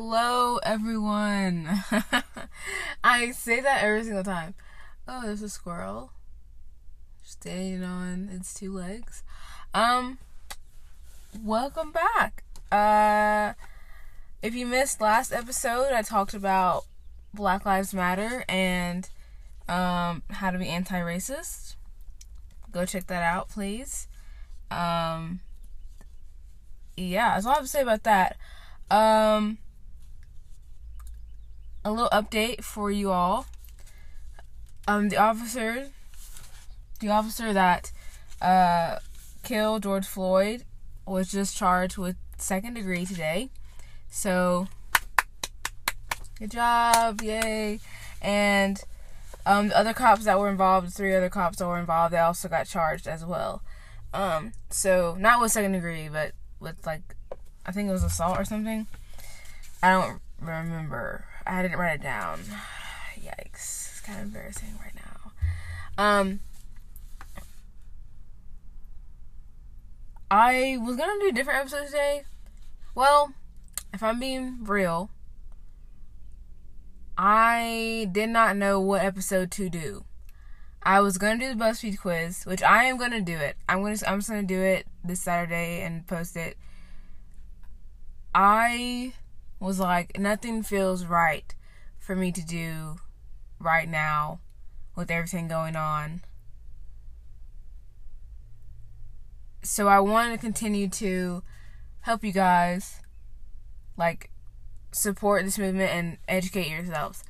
Hello, everyone. I say that every single time. Oh, there's a squirrel standing on its two legs. Um, welcome back. Uh, if you missed last episode, I talked about Black Lives Matter and um how to be anti-racist. Go check that out, please. Um, yeah, that's all I have to say about that. Um, a little update for you all. Um, the officer, the officer that uh, killed George Floyd was just charged with second degree today. So, good job, yay! And um, the other cops that were involved, three other cops that were involved, they also got charged as well. Um, so not with second degree, but with like, I think it was assault or something. I don't remember. I didn't write it down. Yikes. It's kind of embarrassing right now. Um, I was gonna do a different episode today. Well, if I'm being real, I did not know what episode to do. I was gonna do the BuzzFeed quiz, which I am gonna do it. I'm gonna I'm just gonna do it this Saturday and post it. I was like, nothing feels right for me to do right now with everything going on. So I want to continue to help you guys like support this movement and educate yourselves.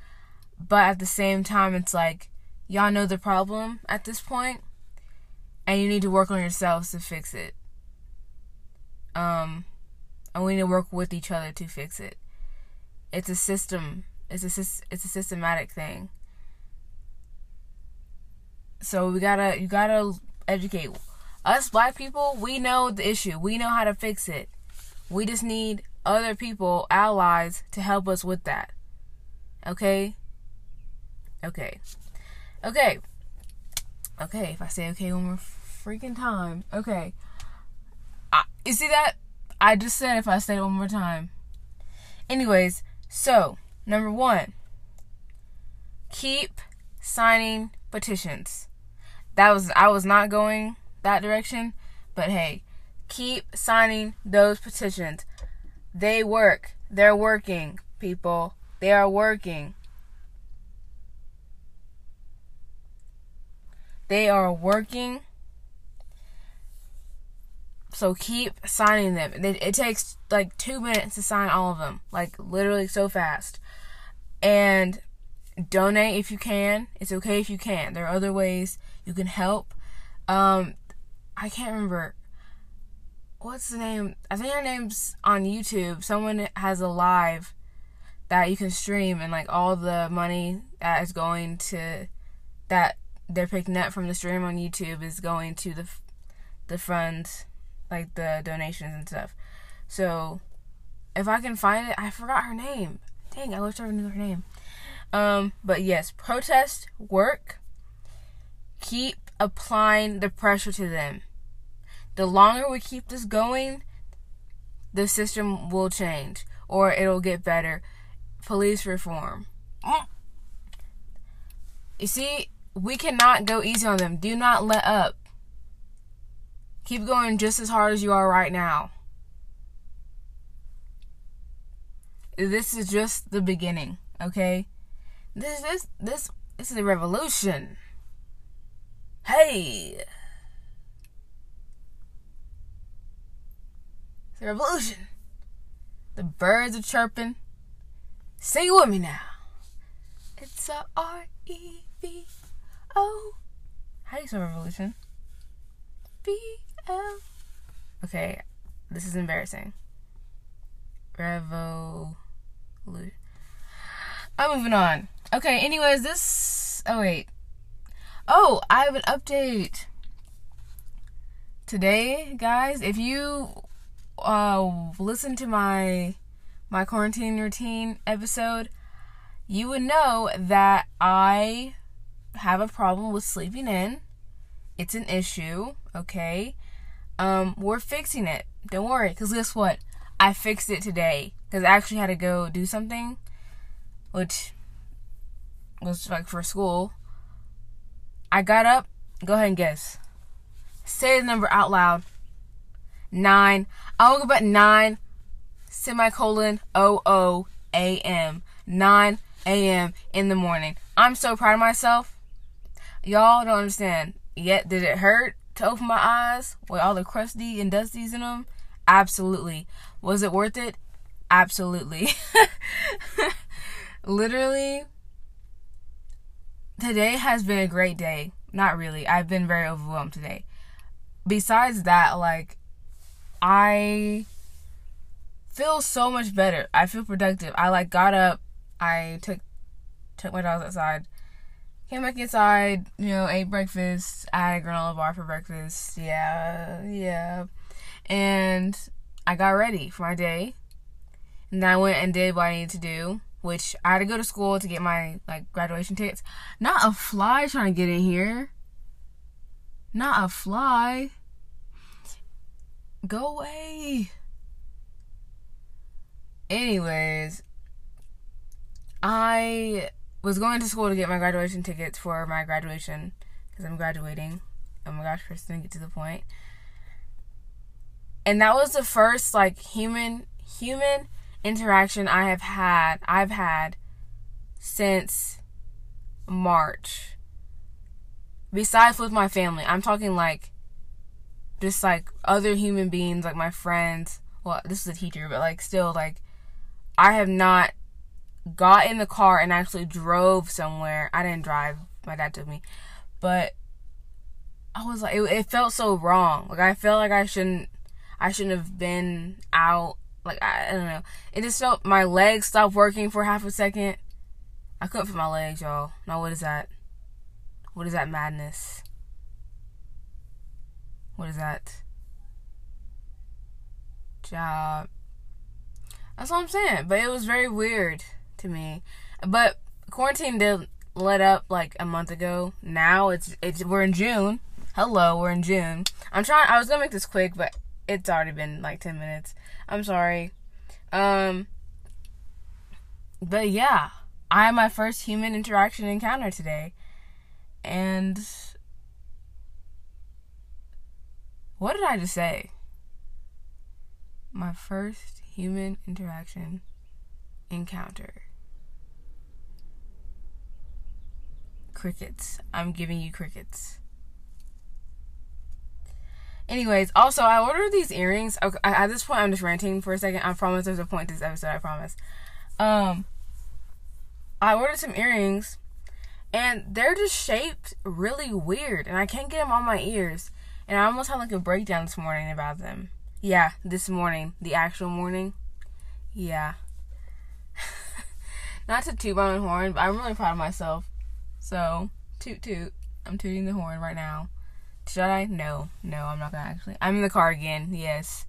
But at the same time it's like y'all know the problem at this point and you need to work on yourselves to fix it. Um and we need to work with each other to fix it. It's a system. It's a it's a systematic thing. So we gotta you gotta educate us black people. We know the issue. We know how to fix it. We just need other people, allies, to help us with that. Okay. Okay. Okay. Okay. If I say okay one more freaking time. Okay. I, you see that? I just said if I say it one more time. Anyways, so number one, keep signing petitions. That was I was not going that direction, but hey, keep signing those petitions. They work. They're working, people. They are working. They are working. So keep signing them. It, takes like two minutes to sign all of them, like literally so fast. And donate if you can. It's okay if you can't. There are other ways you can help. Um, I can't remember what's the name. I think her name's on YouTube. Someone has a live that you can stream, and like all the money that is going to that they're picking up from the stream on YouTube is going to the the funds like the donations and stuff. So if I can find it, I forgot her name. Dang, I wish I knew her name. Um, but yes, protest work. Keep applying the pressure to them. The longer we keep this going, the system will change or it'll get better. Police reform. You see, we cannot go easy on them. Do not let up. Keep going just as hard as you are right now. This is just the beginning, okay? This this this this is a revolution. Hey. It's a revolution. The birds are chirping. Sing it with me now. It's a R E V O. How do you say revolution? B Okay, this is embarrassing. Revo. I'm moving on. Okay, anyways, this. Oh, wait. Oh, I have an update. Today, guys, if you uh, listen to my my quarantine routine episode, you would know that I have a problem with sleeping in. It's an issue, okay? Um, we're fixing it. Don't worry, because guess what? I fixed it today. because I actually had to go do something, which was like for school. I got up. Go ahead and guess. Say the number out loud. Nine. I woke up at nine. Semicolon O O A M. Nine a.m. in the morning. I'm so proud of myself. Y'all don't understand. Yet, did it hurt to open my eyes with all the crusty and dusties in them? Absolutely. Was it worth it? Absolutely. Literally, today has been a great day. Not really. I've been very overwhelmed today. Besides that, like, I feel so much better. I feel productive. I like got up, I took took my dogs outside, came back inside, you know, ate breakfast. I had a granola bar for breakfast. Yeah, yeah. And I got ready for my day. And I went and did what I needed to do, which I had to go to school to get my like graduation tickets. Not a fly trying to get in here. Not a fly. Go away. Anyways, I was going to school to get my graduation tickets for my graduation because I'm graduating. Oh my gosh, first thing get to the point. And that was the first like human human interaction I have had I've had since March. Besides with my family, I'm talking like just like other human beings, like my friends. Well, this is a teacher, but like still like I have not got in the car and actually drove somewhere. I didn't drive. My dad took me. But I was like it, it felt so wrong. Like I felt like I shouldn't I shouldn't have been out. Like I, I don't know. It just felt my legs stopped working for half a second. I couldn't feel my legs, y'all. Now what is that? What is that madness? What is that? Job. That's what I'm saying. But it was very weird to me. But quarantine did let up like a month ago. Now it's it's we're in June. Hello, we're in June. I'm trying I was gonna make this quick, but it's already been like ten minutes. I'm sorry. Um but yeah, I had my first human interaction encounter today. And what did I just say? My first human interaction encounter. Crickets. I'm giving you crickets. Anyways, also I ordered these earrings. Okay, at this point, I'm just ranting for a second. I promise there's a point to this episode. I promise. Um, I ordered some earrings, and they're just shaped really weird, and I can't get them on my ears. And I almost had like a breakdown this morning about them. Yeah, this morning, the actual morning. Yeah. Not to toot my own horn, but I'm really proud of myself. So, toot toot. I'm tooting the horn right now. Should I? No. No, I'm not gonna actually. I'm in the car again, yes.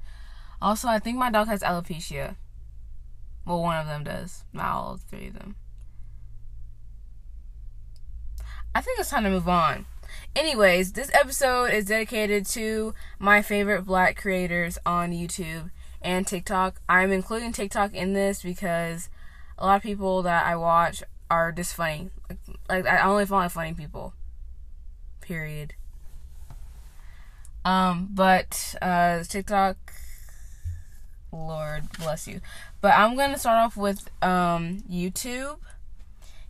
Also, I think my dog has alopecia. Well, one of them does. Not all three of them. I think it's time to move on. Anyways, this episode is dedicated to my favorite black creators on YouTube and TikTok. I'm including TikTok in this because a lot of people that I watch are just funny. Like, like I only follow funny people. Period. Um, but uh, TikTok, Lord bless you. But I'm gonna start off with um YouTube,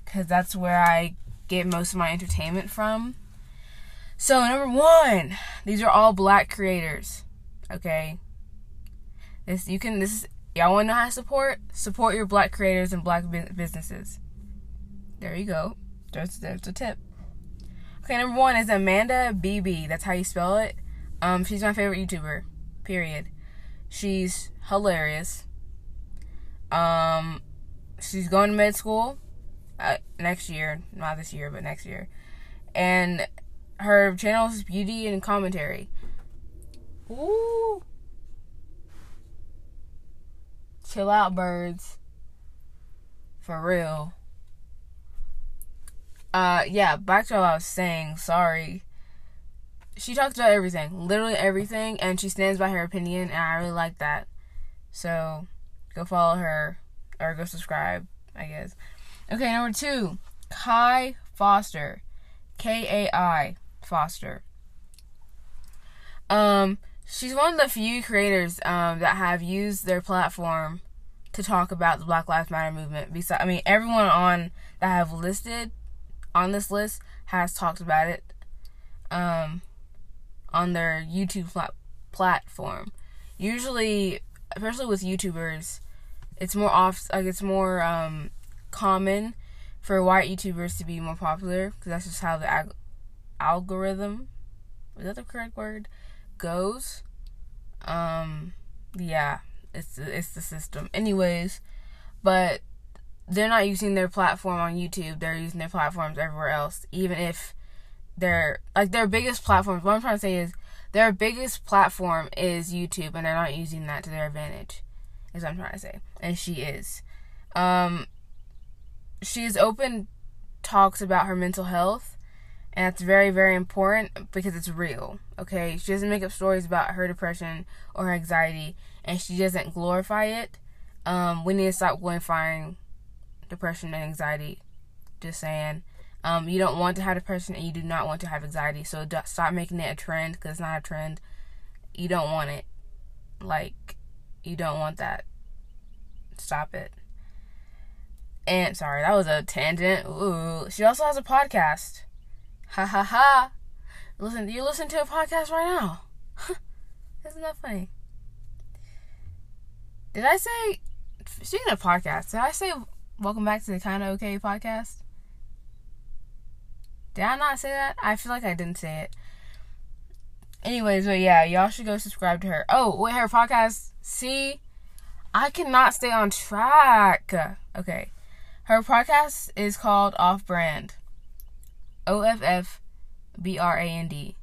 cause that's where I get most of my entertainment from. So number one, these are all black creators. Okay. This you can this y'all want to know how to support support your black creators and black businesses. There you go. There's there's a tip. Okay, number one is Amanda BB. That's how you spell it. Um, she's my favorite YouTuber. Period. She's hilarious. Um, she's going to med school uh, next year, not this year, but next year. And her channel is beauty and commentary. Ooh. Chill out, birds. For real uh yeah back to what i was saying sorry she talks about everything literally everything and she stands by her opinion and i really like that so Go follow her or go subscribe, I guess. Okay, number two, Kai Foster. K A I Foster. Um, she's one of the few creators um, that have used their platform to talk about the Black Lives Matter movement. Besides, I mean, everyone on that I have listed on this list has talked about it um, on their YouTube plat- platform. Usually, especially with YouTubers, it's more off like it's more um, common for white YouTubers to be more popular because that's just how the ag- algorithm is that the correct word goes. Um, yeah, it's it's the system. Anyways, but they're not using their platform on YouTube. They're using their platforms everywhere else. Even if their like their biggest platforms. What I'm trying to say is their biggest platform is YouTube, and they're not using that to their advantage. Is what I'm trying to say, and she is. Um, she's open talks about her mental health, and that's very very important because it's real. Okay, she doesn't make up stories about her depression or her anxiety, and she doesn't glorify it. Um, we need to stop glorifying depression and anxiety. Just saying. Um, you don't want to have depression and you do not want to have anxiety. So stop making it a trend because it's not a trend. You don't want it. Like, you don't want that. Stop it. And sorry, that was a tangent. Ooh, she also has a podcast. Ha ha ha. Listen, do you listen to a podcast right now. Isn't that funny? Did I say? Speaking of podcasts, did I say welcome back to the Kinda Okay podcast? Did I not say that? I feel like I didn't say it. Anyways, but yeah, y'all should go subscribe to her. Oh, wait, her podcast. See, I cannot stay on track. Okay, her podcast is called Off Brand. O F F B R A N D.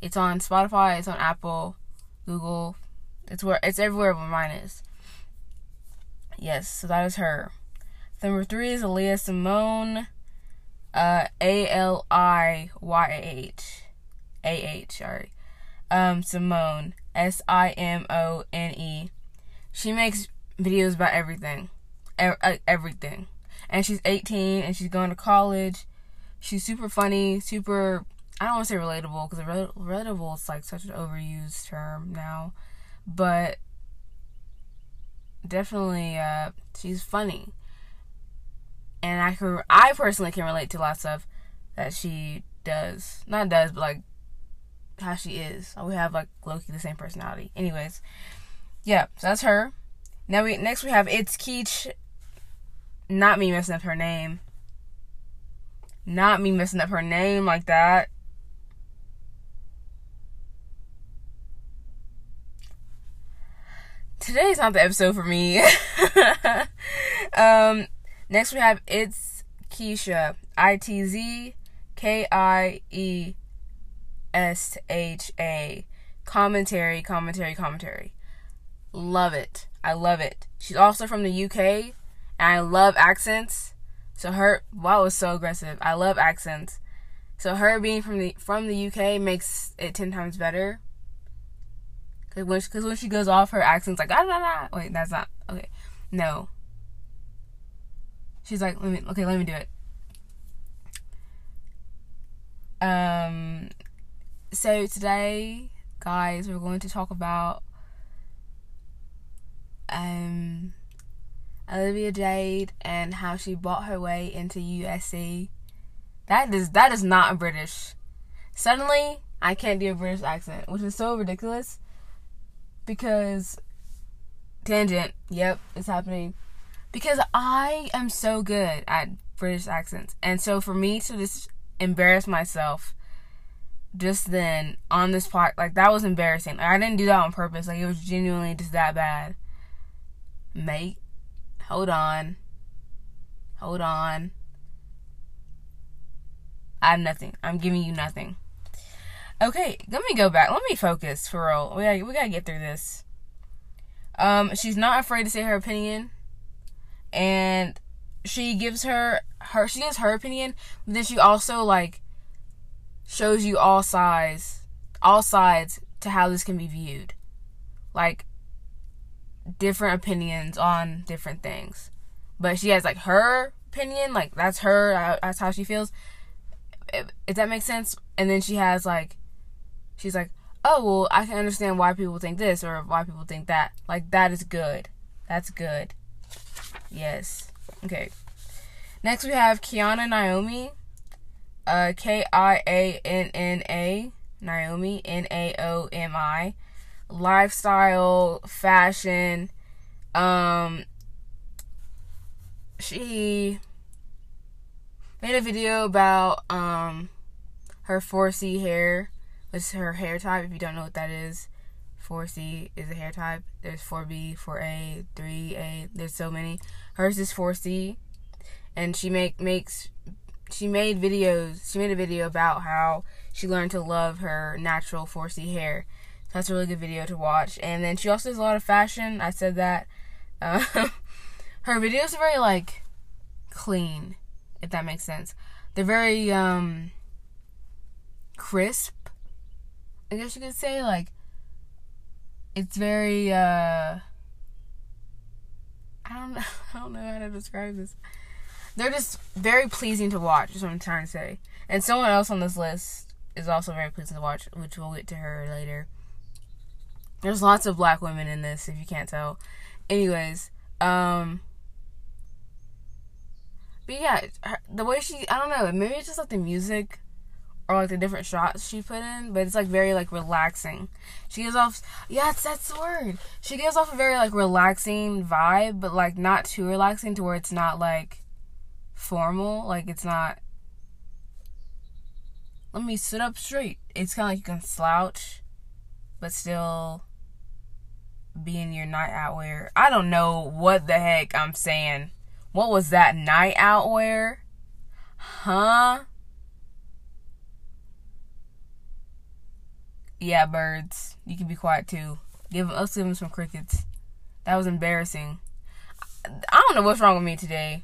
It's on Spotify. It's on Apple, Google. It's where it's everywhere but mine is. Yes, so that is her. Number three is Aliyah Simone. Uh, A L I Y A H. A H, sorry. Um, Simone. S I M O N E. She makes videos about everything. E- everything. And she's 18 and she's going to college. She's super funny, super, I don't want to say relatable because relatable is like such an overused term now. But definitely, uh, she's funny and I can I personally can relate to lots of that she does. Not does, but like how she is. We have like Loki the same personality. Anyways, yeah, so that's her. Now we next we have it's Keech. Not me messing up her name. Not me messing up her name like that. Today's not the episode for me. um, Next we have It's Kiesha. I T Z K I E S H A. Commentary, commentary, commentary. Love it. I love it. She's also from the UK and I love accents. So her wow was so aggressive. I love accents. So her being from the from the UK makes it ten times better. Cause when, cause when she goes off, her accent's like ah, nah, nah. Wait, that's not okay. No, She's like, let me, okay, let me do it. Um, so today, guys, we're going to talk about um Olivia Jade and how she bought her way into USC. That is that is not a British. Suddenly, I can't do a British accent, which is so ridiculous. Because tangent, yep, it's happening because I am so good at British accents. And so for me to just embarrass myself just then on this part, like that was embarrassing. Like, I didn't do that on purpose. Like it was genuinely just that bad. Mate, hold on. Hold on. I have nothing. I'm giving you nothing. Okay, let me go back. Let me focus for real. We gotta, we gotta get through this. Um, she's not afraid to say her opinion and she gives her her she gives her opinion, but then she also like shows you all sides all sides to how this can be viewed. Like different opinions on different things. But she has like her opinion, like that's her, uh, that's how she feels. If that makes sense. And then she has like, she's like, oh, well, I can understand why people think this or why people think that. Like, that is good. That's good. Yes. Okay. Next, we have Kianna Naomi. Uh, K I A N N A. Naomi. N A O M I. Lifestyle, fashion. Um, she made a video about um her 4C hair What's her hair type. If you don't know what that is, 4C is a hair type. There's 4B, 4A, 3A. There's so many. Hers is 4C, and she make makes she made videos. She made a video about how she learned to love her natural 4C hair. So that's a really good video to watch. And then she also does a lot of fashion. I said that. Uh, her videos are very like clean, if that makes sense. They're very um crisp I guess you could say like it's very uh I don't know I don't know how to describe this. They're just very pleasing to watch, is what I'm trying to say. And someone else on this list is also very pleasing to watch, which we'll get to her later. There's lots of black women in this, if you can't tell. Anyways, um but yeah, her, the way she, I don't know, maybe it's just like the music or like the different shots she put in, but it's like very like relaxing. She gives off yeah, that's the word. She gives off a very like relaxing vibe, but like not too relaxing to where it's not like formal. Like it's not. Let me sit up straight. It's kind of like you can slouch, but still be in your night out wear. I don't know what the heck I'm saying. What was that night out wear? Huh? Yeah, birds. You can be quiet too. Give us give them some crickets. That was embarrassing. I don't know what's wrong with me today.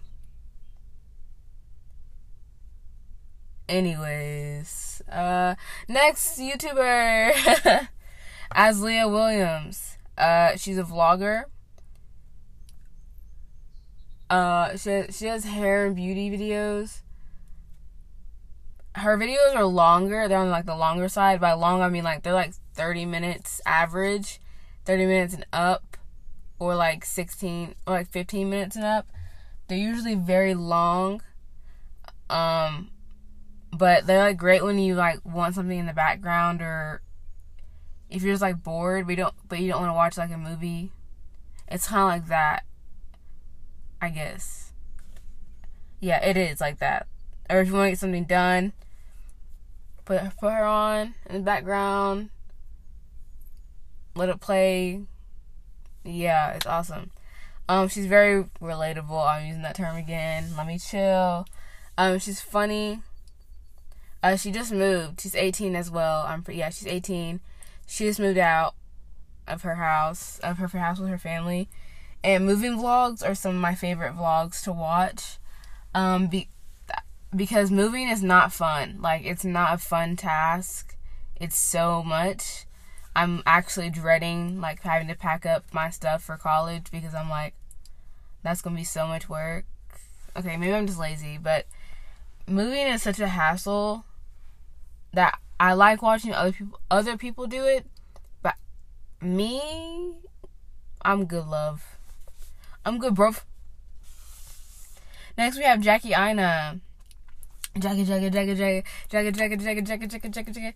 Anyways, uh, next YouTuber, Asleah Williams. Uh, she's a vlogger. Uh, she she has hair and beauty videos her videos are longer. They're on like the longer side. By long, I mean like they're like 30 minutes average, 30 minutes and up, or like 16 or like 15 minutes and up. They're usually very long. Um, but they're like great when you like want something in the background or if you're just like bored, we don't, but you don't want to watch like a movie. It's kind of like that, I guess. Yeah, it is like that. Or if you want to get something done, put put her on in the background, let it play. Yeah, it's awesome. Um, she's very relatable. I'm using that term again. Let me chill. Um, she's funny. Uh, she just moved. She's 18 as well. I'm pretty, yeah, she's 18. She just moved out of her house, of her house with her family. And moving vlogs are some of my favorite vlogs to watch. Um, be, because moving is not fun. Like it's not a fun task. It's so much. I'm actually dreading like having to pack up my stuff for college because I'm like that's going to be so much work. Okay, maybe I'm just lazy, but moving is such a hassle that I like watching other people other people do it, but me I'm good love. I'm good, bro. Next we have Jackie Aina. Jagga jagga jagga jagga jagga jagga jagga jagga jagga jagga jagga.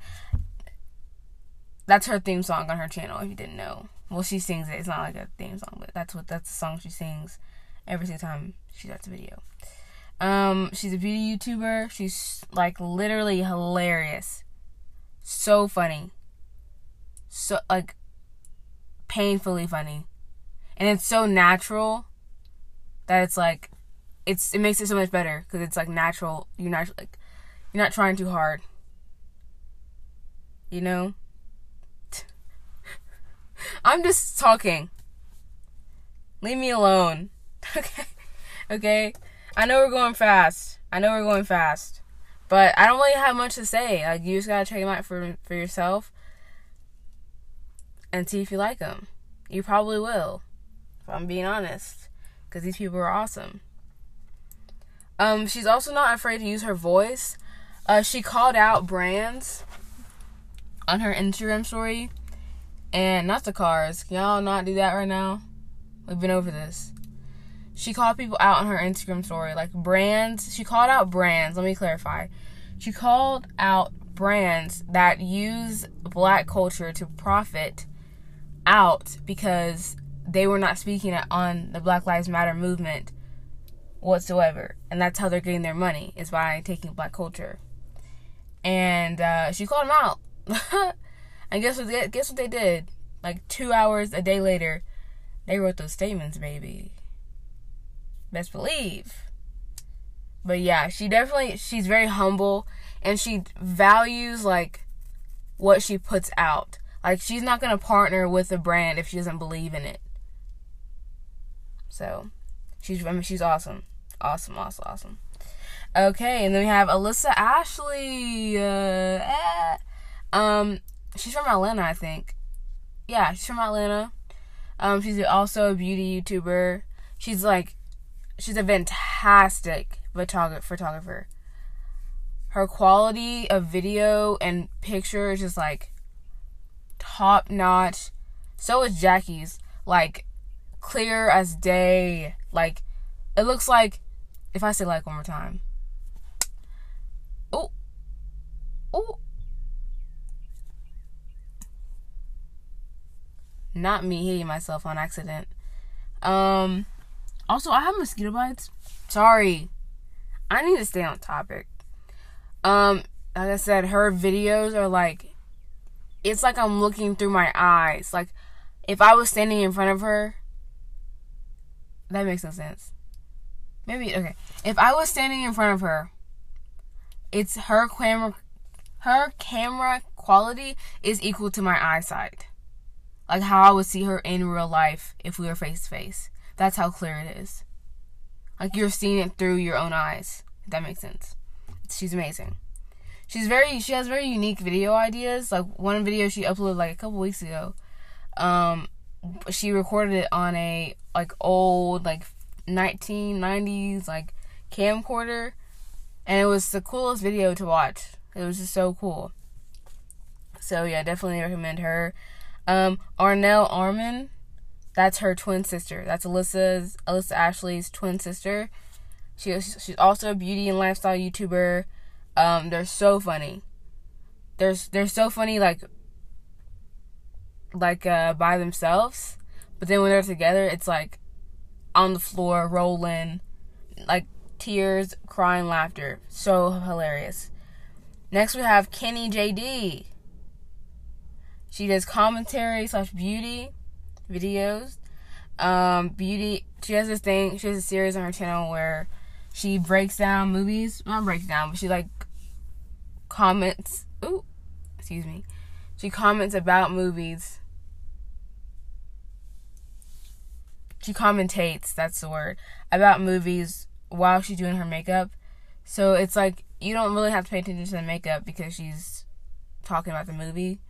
That's her theme song on her channel. If you didn't know, well, she sings it. It's not like a theme song, but that's what that's the song she sings every single time she does a video. Um, she's a beauty YouTuber. She's like literally hilarious, so funny, so like painfully funny, and it's so natural that it's like it's it makes it so much better because it's like natural. You're not like you're not trying too hard. You know. I'm just talking. Leave me alone. okay. Okay. I know we're going fast. I know we're going fast. But I don't really have much to say. Like you just gotta check them out for for yourself and see if you like them. You probably will. If I'm being honest, because these people are awesome. Um, she's also not afraid to use her voice. Uh, she called out brands on her Instagram story, and not the cars. Can y'all not do that right now? We've been over this. She called people out on her Instagram story, like brands. She called out brands. Let me clarify. She called out brands that use black culture to profit out because they were not speaking on the Black Lives Matter movement whatsoever. And that's how they're getting their money, is by taking black culture. And uh, she called them out. and guess what, guess what they did? Like two hours a day later, they wrote those statements, baby. Best believe. But yeah, she definitely, she's very humble and she values like what she puts out. Like she's not gonna partner with a brand if she doesn't believe in it. So, she's I mean she's awesome, awesome, awesome, awesome. Okay, and then we have Alissa Ashley. Uh, eh. Um, she's from Atlanta, I think. Yeah, she's from Atlanta. Um, she's also a beauty YouTuber. She's like, she's a fantastic photographer. photographer her quality of video and picture is just like top notch. So is Jackie's. Like clear as day. Like it looks like if I say like one more time. Oh. Oh. Not me hitting myself on accident. Um also I have mosquito bites. Sorry. I need to stay on topic. Um, like I said, her videos are like, it's like I'm looking through my eyes. Like, if I was standing in front of her, that makes no sense. Maybe okay. If I was standing in front of her, it's her camera, her camera quality is equal to my eyesight. Like how I would see her in real life if we were face to face. That's how clear it is. Like you're seeing it through your own eyes. If that makes sense she's amazing. She's very she has very unique video ideas. Like one video she uploaded like a couple weeks ago. Um she recorded it on a like old like 1990s like camcorder and it was the coolest video to watch. It was just so cool. So yeah, definitely recommend her. Um Arnell Armon, that's her twin sister. That's Alissa's Alissa Ashley's twin sister. She she's also a beauty and lifestyle YouTuber. Um, they're so funny. They're they're so funny like like uh by themselves, but then when they're together, it's like on the floor rolling, like tears, crying, laughter. So hilarious. Next we have Kennie JD. She does commentary slash beauty videos. Um, beauty. She has this thing. She has a series on her channel where she breaks down movies. Not breaks down, but she like comments. Ooh, excuse me. She comments about movies. She commentates. That's the word about movies while she's doing her makeup. So it's like you don't really have to pay attention to the makeup because she's talking about the movie.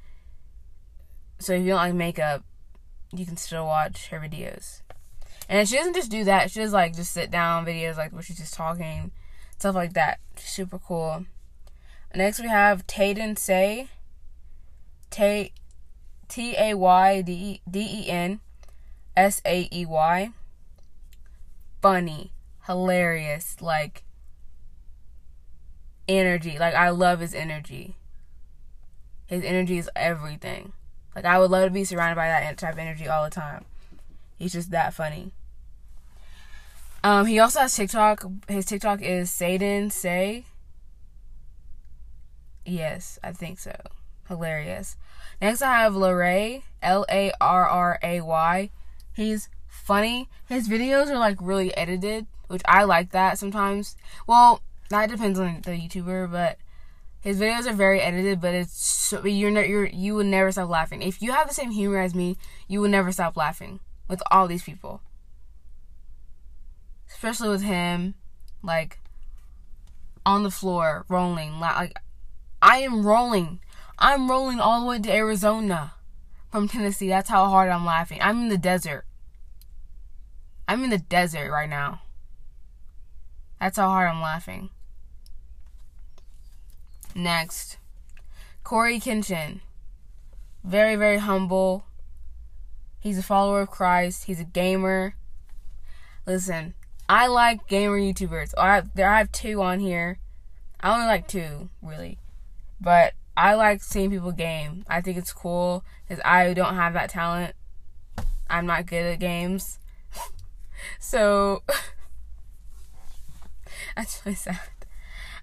So if you don't like makeup, you can still watch her videos. And she doesn't just do that. She does like just sit down videos like where she's just talking, stuff like that. Super cool. Next we have Tayden Saey. Tay T A Y D E N S A E Y. Funny, hilarious, like energy. Like I love his energy. His energy is everything. Like I would love to be surrounded by that type of energy all the time. He's just that funny. Um, he also has TikTok. His TikTok is Tayden Saey. Yes, I think so. Hilarious. Next, I have Larray, L A R R A Y. He's funny. His videos are like really edited, which I like that sometimes. Well, that depends on the YouTuber, but his videos are very edited. But it's so, you're you're you would never stop laughing. If you have the same humor as me, you would never stop laughing with all these people especially with him, like on the floor rolling. Like I am rolling. I'm rolling all the way to Arizona from Tennessee. That's how hard I'm laughing. I'm in the desert. I'm in the desert right now. That's how hard I'm laughing. Next, Cory Kenshin. Very, very humble. He's a follower of Christ. He's a gamer. Listen, I like gamer YouTubers. I have, there I have two on here. I only like two, really. But I like seeing people game. I think it's cool because I don't have that talent. I'm not good at games. so that's really sad.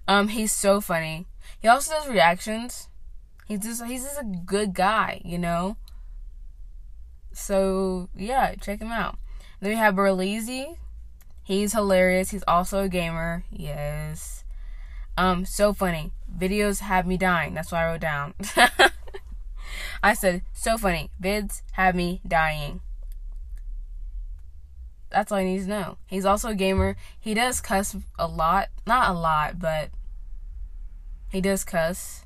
Um, he's so funny. He also does reactions. He's just he's just a good guy, you know. So yeah, check him out. Then we have Berleezy. He's hilarious. He's also a gamer. Yes. Um, so funny. Videos have me dying. That's what I wrote down. I said, so funny. Vids have me dying. That's all I need to know. He's also a gamer. He does cuss a lot. Not a lot, but he does cuss.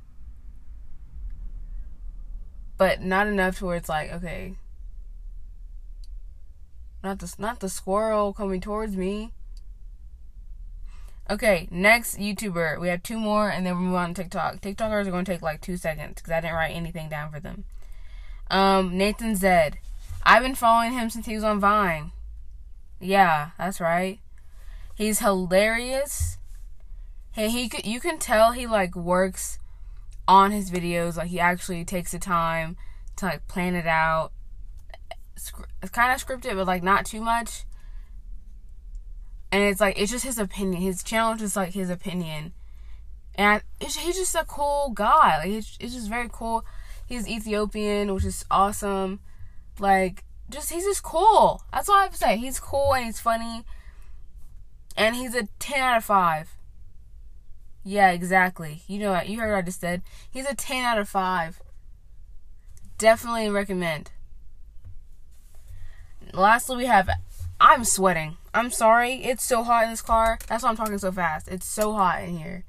But not enough to where it's like, okay. Not the not the squirrel coming towards me. Okay, next YouTuber. We have two more, and then we move on to TikTok. TikTokers are going to take like two seconds because I didn't write anything down for them. Um, Nathan Zed. I've been following him since he was on Vine. Yeah, that's right. He's hilarious. Hey, he could, you can tell he like works on his videos. Like he actually takes the time to like plan it out. It's kind of scripted, but like not too much and it's like it's just his opinion. His channel is just like his opinion, and he's just a cool guy. Like it's, it's just very cool. He's Ethiopian, which is awesome. Like just he's just cool. That's all I have to say. He's cool and he's funny, and he's a ten out of five. Yeah, exactly. You know what? You heard what I just said. He's a 10 out of 5. Definitely recommend. Lastly, we have I'm sweating. I'm sorry. It's so hot in this car. That's why I'm talking so fast. It's so hot in here.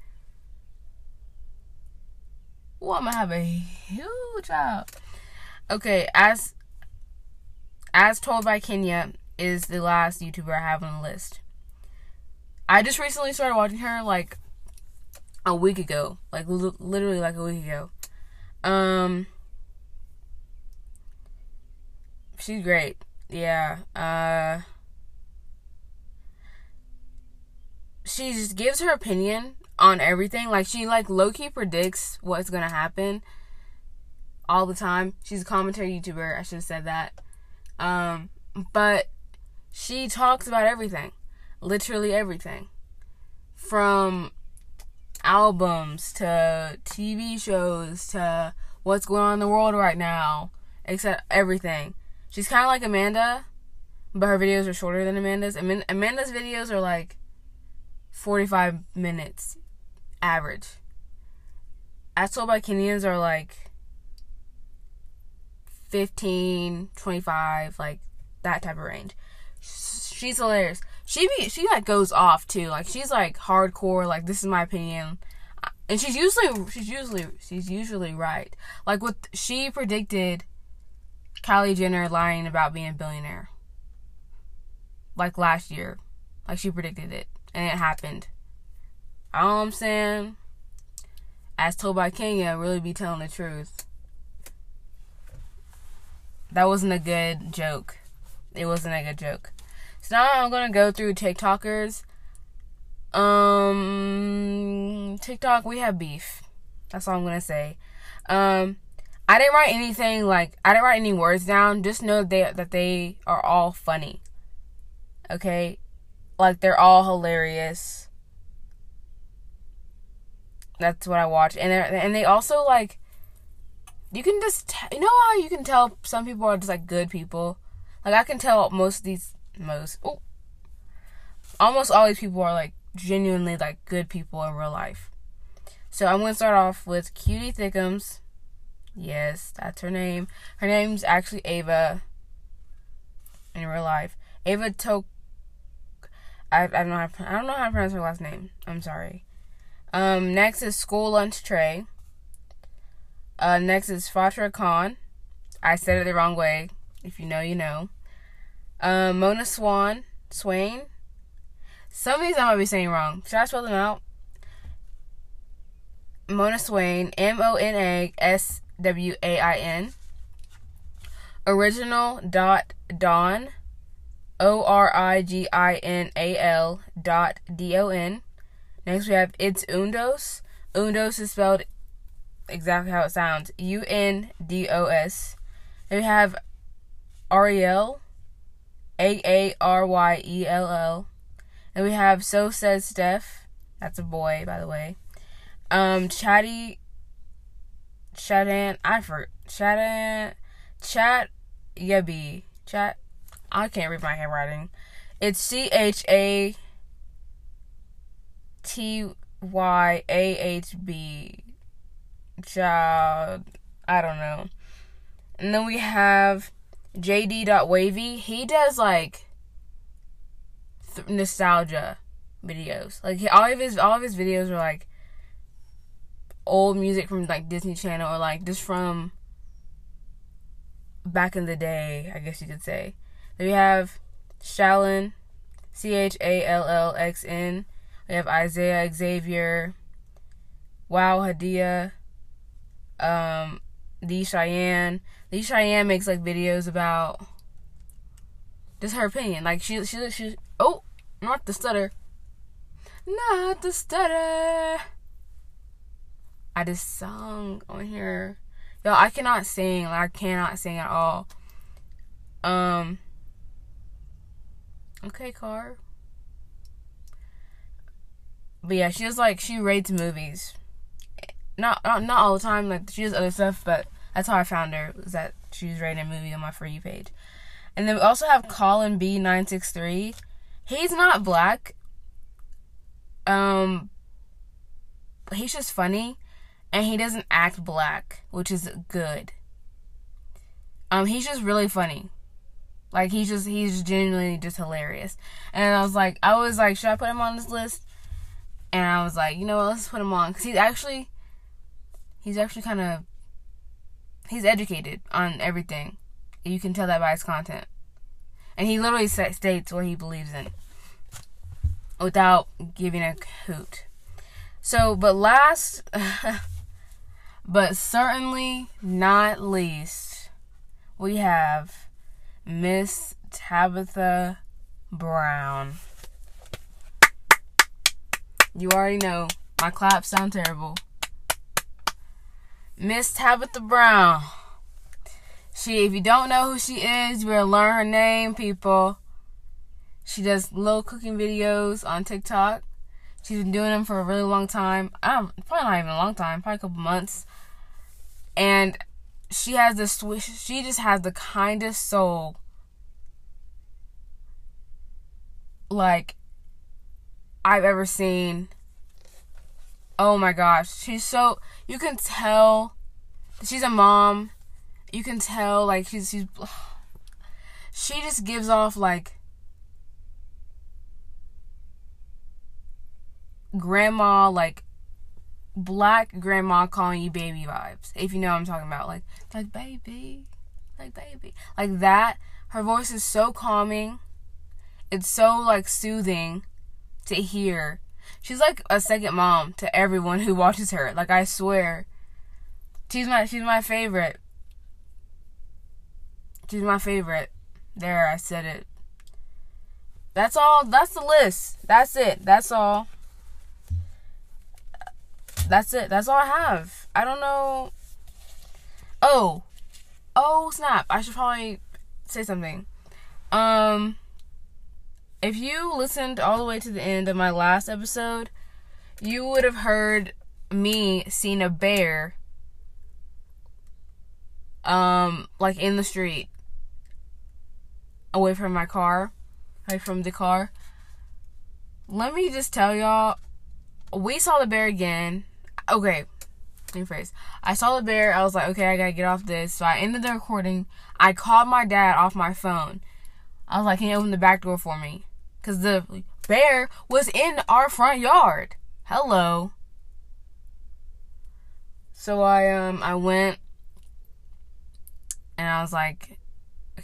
Well, I'm gonna have a huge job. Okay, as as told by Kenya is the last YouTuber I have on the list. I just recently started watching her like a week ago, like literally like a week ago. Um, she's great. Yeah. Uh she just gives her opinion on everything. Like she like low key predicts what's gonna happen all the time. She's a commentary YouTuber. I should have said that. Um, but she talks about everything, literally everything, from albums to TV shows to what's going on in the world right now, except everything. She's kind of like Amanda, but her videos are shorter than Amanda's. Amanda's videos are like 45 minutes average. As told by Kenyans are like 15, 25, like that type of range. She's hilarious. She be she like goes off too. Like she's like hardcore. Like this is my opinion, and she's usually she's usually she's usually right. Like what she predicted, Kylie Jenner lying about being a billionaire. Like last year, like she predicted it and it happened. I'm saying, as told by Kenya, really be telling the truth. That wasn't a good joke. It wasn't a good joke. So now I'm gonna go through TikTokers. Um, TikTok, we have beef. That's all I'm gonna say. Um, I didn't write anything like I didn't write any words down. Just know that they, that they are all funny. Okay, like they're all hilarious. That's what I watch, and they and they also like. You can just t- you know how you can tell some people are just like good people. Like I can tell most of these most oh, almost all these people are like genuinely like good people in real life. So I'm gonna start off with Cutie Thickums. Yes, that's her name. Her name's actually Ava in real life. Ava Tok I, I don't know how I don't know how to pronounce her last name. I'm sorry. Um, next is School Lunch Tray. Uh, next is Fatra Khan. I said it the wrong way. If you know, you know. Um, Mona Swan. Swain. Some of these I might be saying wrong. Should I spell them out? Mona Swain, M O N A S W A I N. Original dot Dawn, O R I G I N A L dot D O N. Next we have It's Undos. Undos is spelled exactly how it sounds U N D O S. Then we have Ariel, A A R Y E L L. And we have So Says Steph. That's a boy, by the way. Um, Chatty, Chadan, I forgot, Chadan, Chat Yabi, Chat, I can't read my handwriting. It's C H A T Y A H B. Child, I don't know. And then we have JD.wavy. He does like th- nostalgia videos. Like all of his all of his videos are like old music from like Disney Channel or like just from back in the day, I guess you could say. We have Shallon, C H A L L X N. We have Isaiah Xavier, Wow Hadia, um, Lee Cheyenne. Lee Cheyenne makes like videos about just her opinion. Like she she she oh not the stutter. Not the stutter. I just sung on here. Yo, I cannot sing. Like I cannot sing at all. Um Okay, car. But yeah, she just like she rates movies. Not not not all the time. Like she does other stuff, but that's how I found her. Was that she was rating a movie on my for you page. And then we also have Colin B nine six three. He's not black. Um, he's just funny, and he doesn't act black, which is good. Um, he's just really funny. Like he's just he's genuinely just hilarious. And I was like, I was like, should I put him on this list? And I was like, you know what, let's put him on because he's actually he's actually kind of he's educated on everything. You can tell that by his content. And he literally states what he believes in without giving a hoot. So, but last, but certainly not least, we have Miss Tabitha Brown. You already know my claps sound terrible. Miss Tabitha Brown. She, if you don't know who she is, you better learn her name, people. She does little cooking videos on TikTok. She's been doing them for a really long time. Don't, probably not even a long time, probably a couple months. And she has this, she just has the kindest soul. Like, I've ever seen. Oh my gosh. She's so, you can tell she's a mom. You can tell, like, she's, she's, she just gives off, like, grandma, like, black grandma calling you baby vibes. If you know what I'm talking about. Like, like, baby. Like, baby. Like that. Her voice is so calming. It's so, like, soothing to hear. She's like a second mom to everyone who watches her. Like I swear. She's my she's my favorite. She's my favorite. There, I said it. That's all. That's the list. That's it. That's all. That's it. That's all I have. I don't know. Oh. Oh, snap. I should probably say something. Um if you listened all the way to the end of my last episode, you would have heard me seeing a bear um like in the street away from my car, away from the car. Let me just tell y'all, we saw the bear again. Okay, phrase. I saw the bear. I was like, okay, I gotta get off this. So I ended the recording. I called my dad off my phone. I was like, can you open the back door for me? Because the bear was in our front yard. Hello. So I um I went and I was like,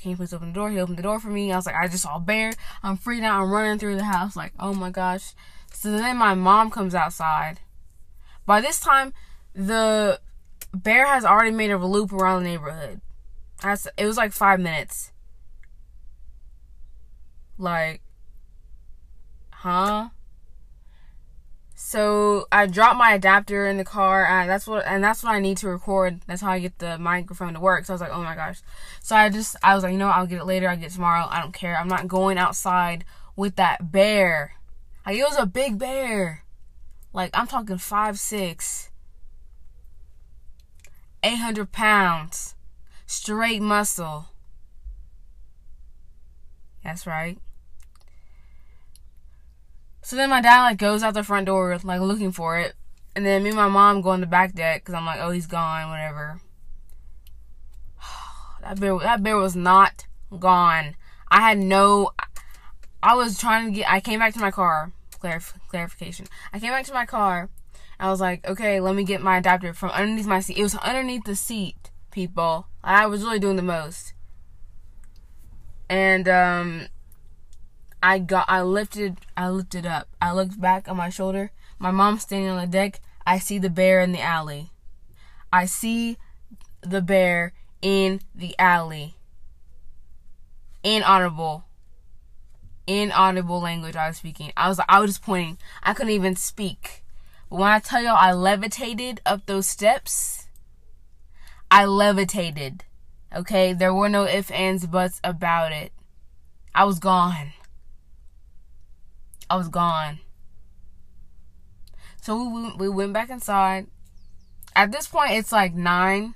Can you please open the door? He opened the door for me. I was like, I just saw a bear. I'm freaking out. I'm running through the house. Like, oh my gosh. So then my mom comes outside. By this time, the bear has already made a loop around the neighborhood. That's It was like five minutes. Like, huh? So I dropped my adapter in the car, and that's what and that's what I need to record. That's how I get the microphone to work. So I was like, oh my gosh. So I just I was like, you know? I'll get it later. I'll get it tomorrow. I don't care. I'm not going outside with that bear. Like it was a big bear. Like I'm talking five six. 800 pounds. Straight muscle. That's right. So then my dad like goes out the front door like looking for it, and then me and my mom go on the back deck because I'm like, oh, he's gone, whatever. that bear, that bear was not gone. I had no. I was trying to get. I came back to my car. Clarif- clarification. I came back to my car. I was like, okay, let me get my adapter from underneath my seat. It was underneath the seat, people. I was really doing the most. And um I got I lifted I lifted up. I looked back on my shoulder. My mom's standing on the deck. I see the bear in the alley. I see the bear in the alley. Inaudible. Inaudible language I was speaking. I was I was just pointing. I couldn't even speak. But when I tell y'all I levitated up those steps, I levitated. Okay? There were no ifs, ands, buts about it. I was gone. I was gone. So we, we went back inside. At this point, it's like nine.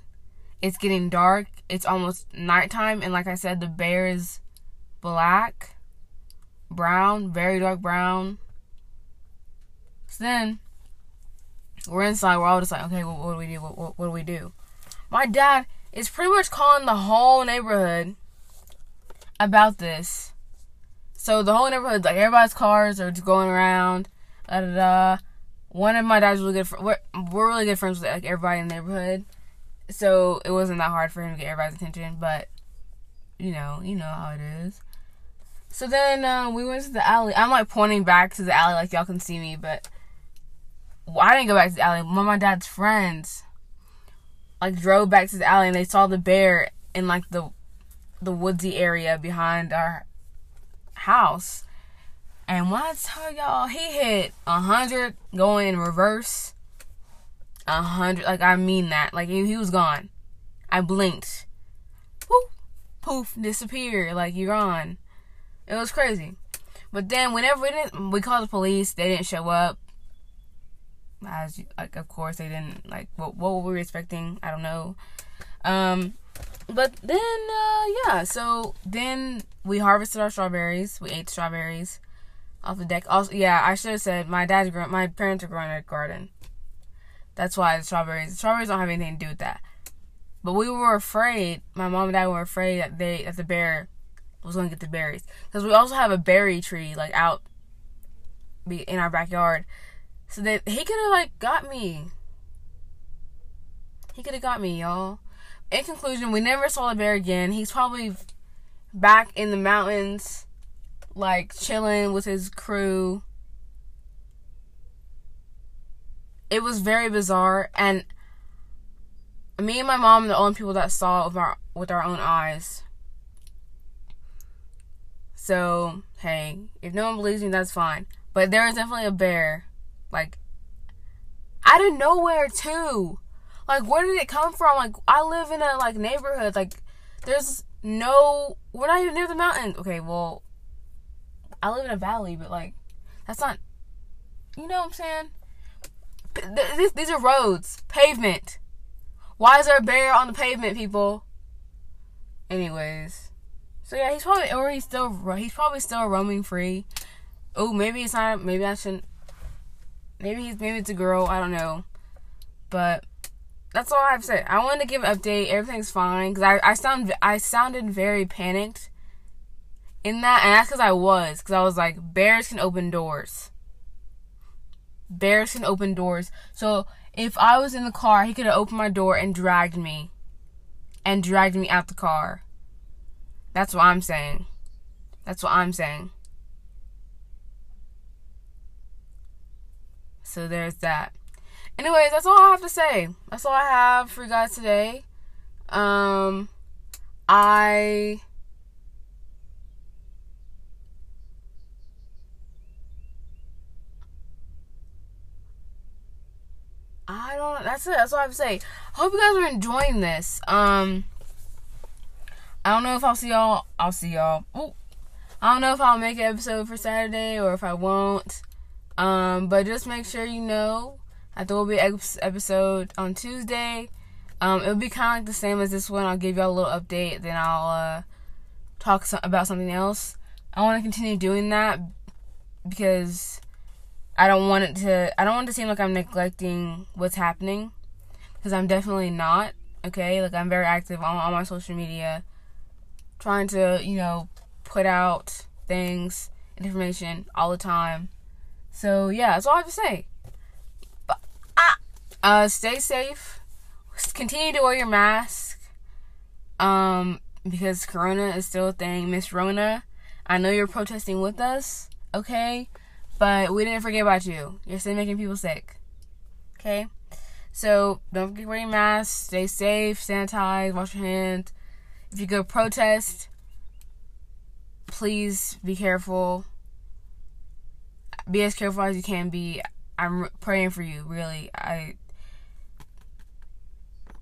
It's getting dark. It's almost nighttime. And like I said, the bear is black, brown, very dark brown. So then we're inside. We're all just like, okay, what, what do we do? What, what, what do we do? My dad is pretty much calling the whole neighborhood about this. So the whole neighborhood, like everybody's cars are just going around. Da da da. One of my dad's really good. Fr- we're we're really good friends with like everybody in the neighborhood, so it wasn't that hard for him to get everybody's attention. But you know, you know how it is. So then uh, we went to the alley. I'm like pointing back to the alley, like y'all can see me, but well, I didn't go back to the alley. One of my dad's friends like drove back to the alley and they saw the bear in like the the woodsy area behind our house. And when I tell y'all, he hit a hundred going in reverse. A hundred, like I mean that. Like he, he was gone. I blinked. Poof, poof, disappeared. Like you're gone. It was crazy. But then whenever we didn't, we called the police. They didn't show up. As like, of course they didn't. Like what? What were we expecting? I don't know. Um, but then uh, yeah, so then we harvested our strawberries. We ate strawberries off the deck. Also, yeah, I should have said my dad's. My parents are growing a garden. That's why the strawberries. The strawberries don't have anything to do with that. But we were afraid. My mom and dad were afraid that they that the bear was going to get the berries because we also have a berry tree like out in our backyard. So that he could have like got me. He could have got me, y'all in conclusion, we never saw the bear again. He's probably back in the mountains, like chilling with his crew. It was very bizarre, and me and my mom the only people that saw it with our with our own eyes. So hey, if no one believes me, that's fine. But there is definitely a bear, like out of nowhere too. Like, where did it come from? Like, I live in a like neighborhood. Like, there's no. We're not even near the mountain. Okay, well, I live in a valley, but like, that's not. You know what I'm saying? These these are roads, pavement. Why is there a bear on the pavement, people? Anyways, so yeah, he's probably or he's still he's probably still roaming free. Oh, maybe it's not. Maybe I shouldn't. Maybe he's maybe it's a girl. I don't know, but that's all I have to say. I wanted to give an update. Everything's fine because I I sound I sounded very panicked in that, and that's because I was because I was like bears can open doors. Bears can open doors. So if I was in the car, he could have opened my door and dragged me, and dragged me out the car. That's what I'm saying. That's what I'm saying. So there's that. Anyways, that's all I have to say. That's all I have for you guys today. Um, I. I don't. That's it. That's all I have to say. Hope you guys are enjoying this. Um, I don't know if I'll see y'all. I'll see y'all. Ooh. I don't know if I'll make an episode for Saturday or if I won't. Um, but just make sure you know that there will be an episode on Tuesday. Um, it'll be kind of like the same as this one. I'll give y'all a little update, then I'll uh, talk so- about something else. I want to continue doing that because I don't want it to. I don't want it to seem like I'm neglecting what's happening because I'm definitely not. Okay, like I'm very active on, on my social media, trying to you know put out things and information all the time. So yeah, that's all I have to say. But ah, uh, stay safe. Continue to wear your mask. Um, because Corona is still a thing. Miss Rona, I know you're protesting with us, okay? But we didn't forget about you. You're still making people sick. Okay? So don't forget to wear your mask. Stay safe. Sanitize. Wash your hands. If you go protest, please be careful be as careful as you can be. I'm praying for you, really. I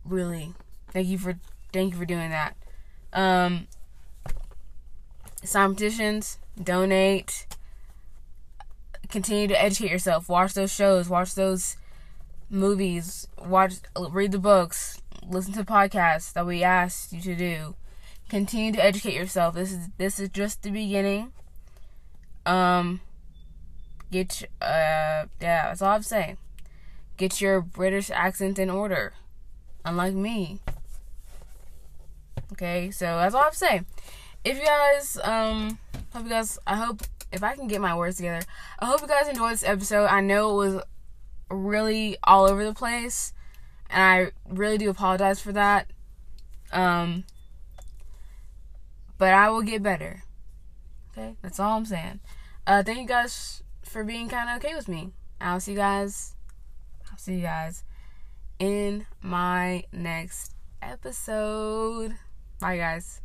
really thank you for thank you for doing that. Um sign petitions, donate, continue to educate yourself, watch those shows, watch those movies, watch read the books, listen to podcasts that we asked you to do. Continue to educate yourself. This is this is just the beginning. Um Get uh yeah, that's all I'm saying. Get your British accent in order. Unlike me. Okay, so that's all I'm saying. If you guys um hope you guys I hope if I can get my words together, I hope you guys enjoyed this episode. I know it was really all over the place. And I really do apologize for that. Um but I will get better. Okay? That's all I'm saying. Uh thank you guys for being kind of okay with me. I'll see you guys. I'll see you guys in my next episode. Bye, guys.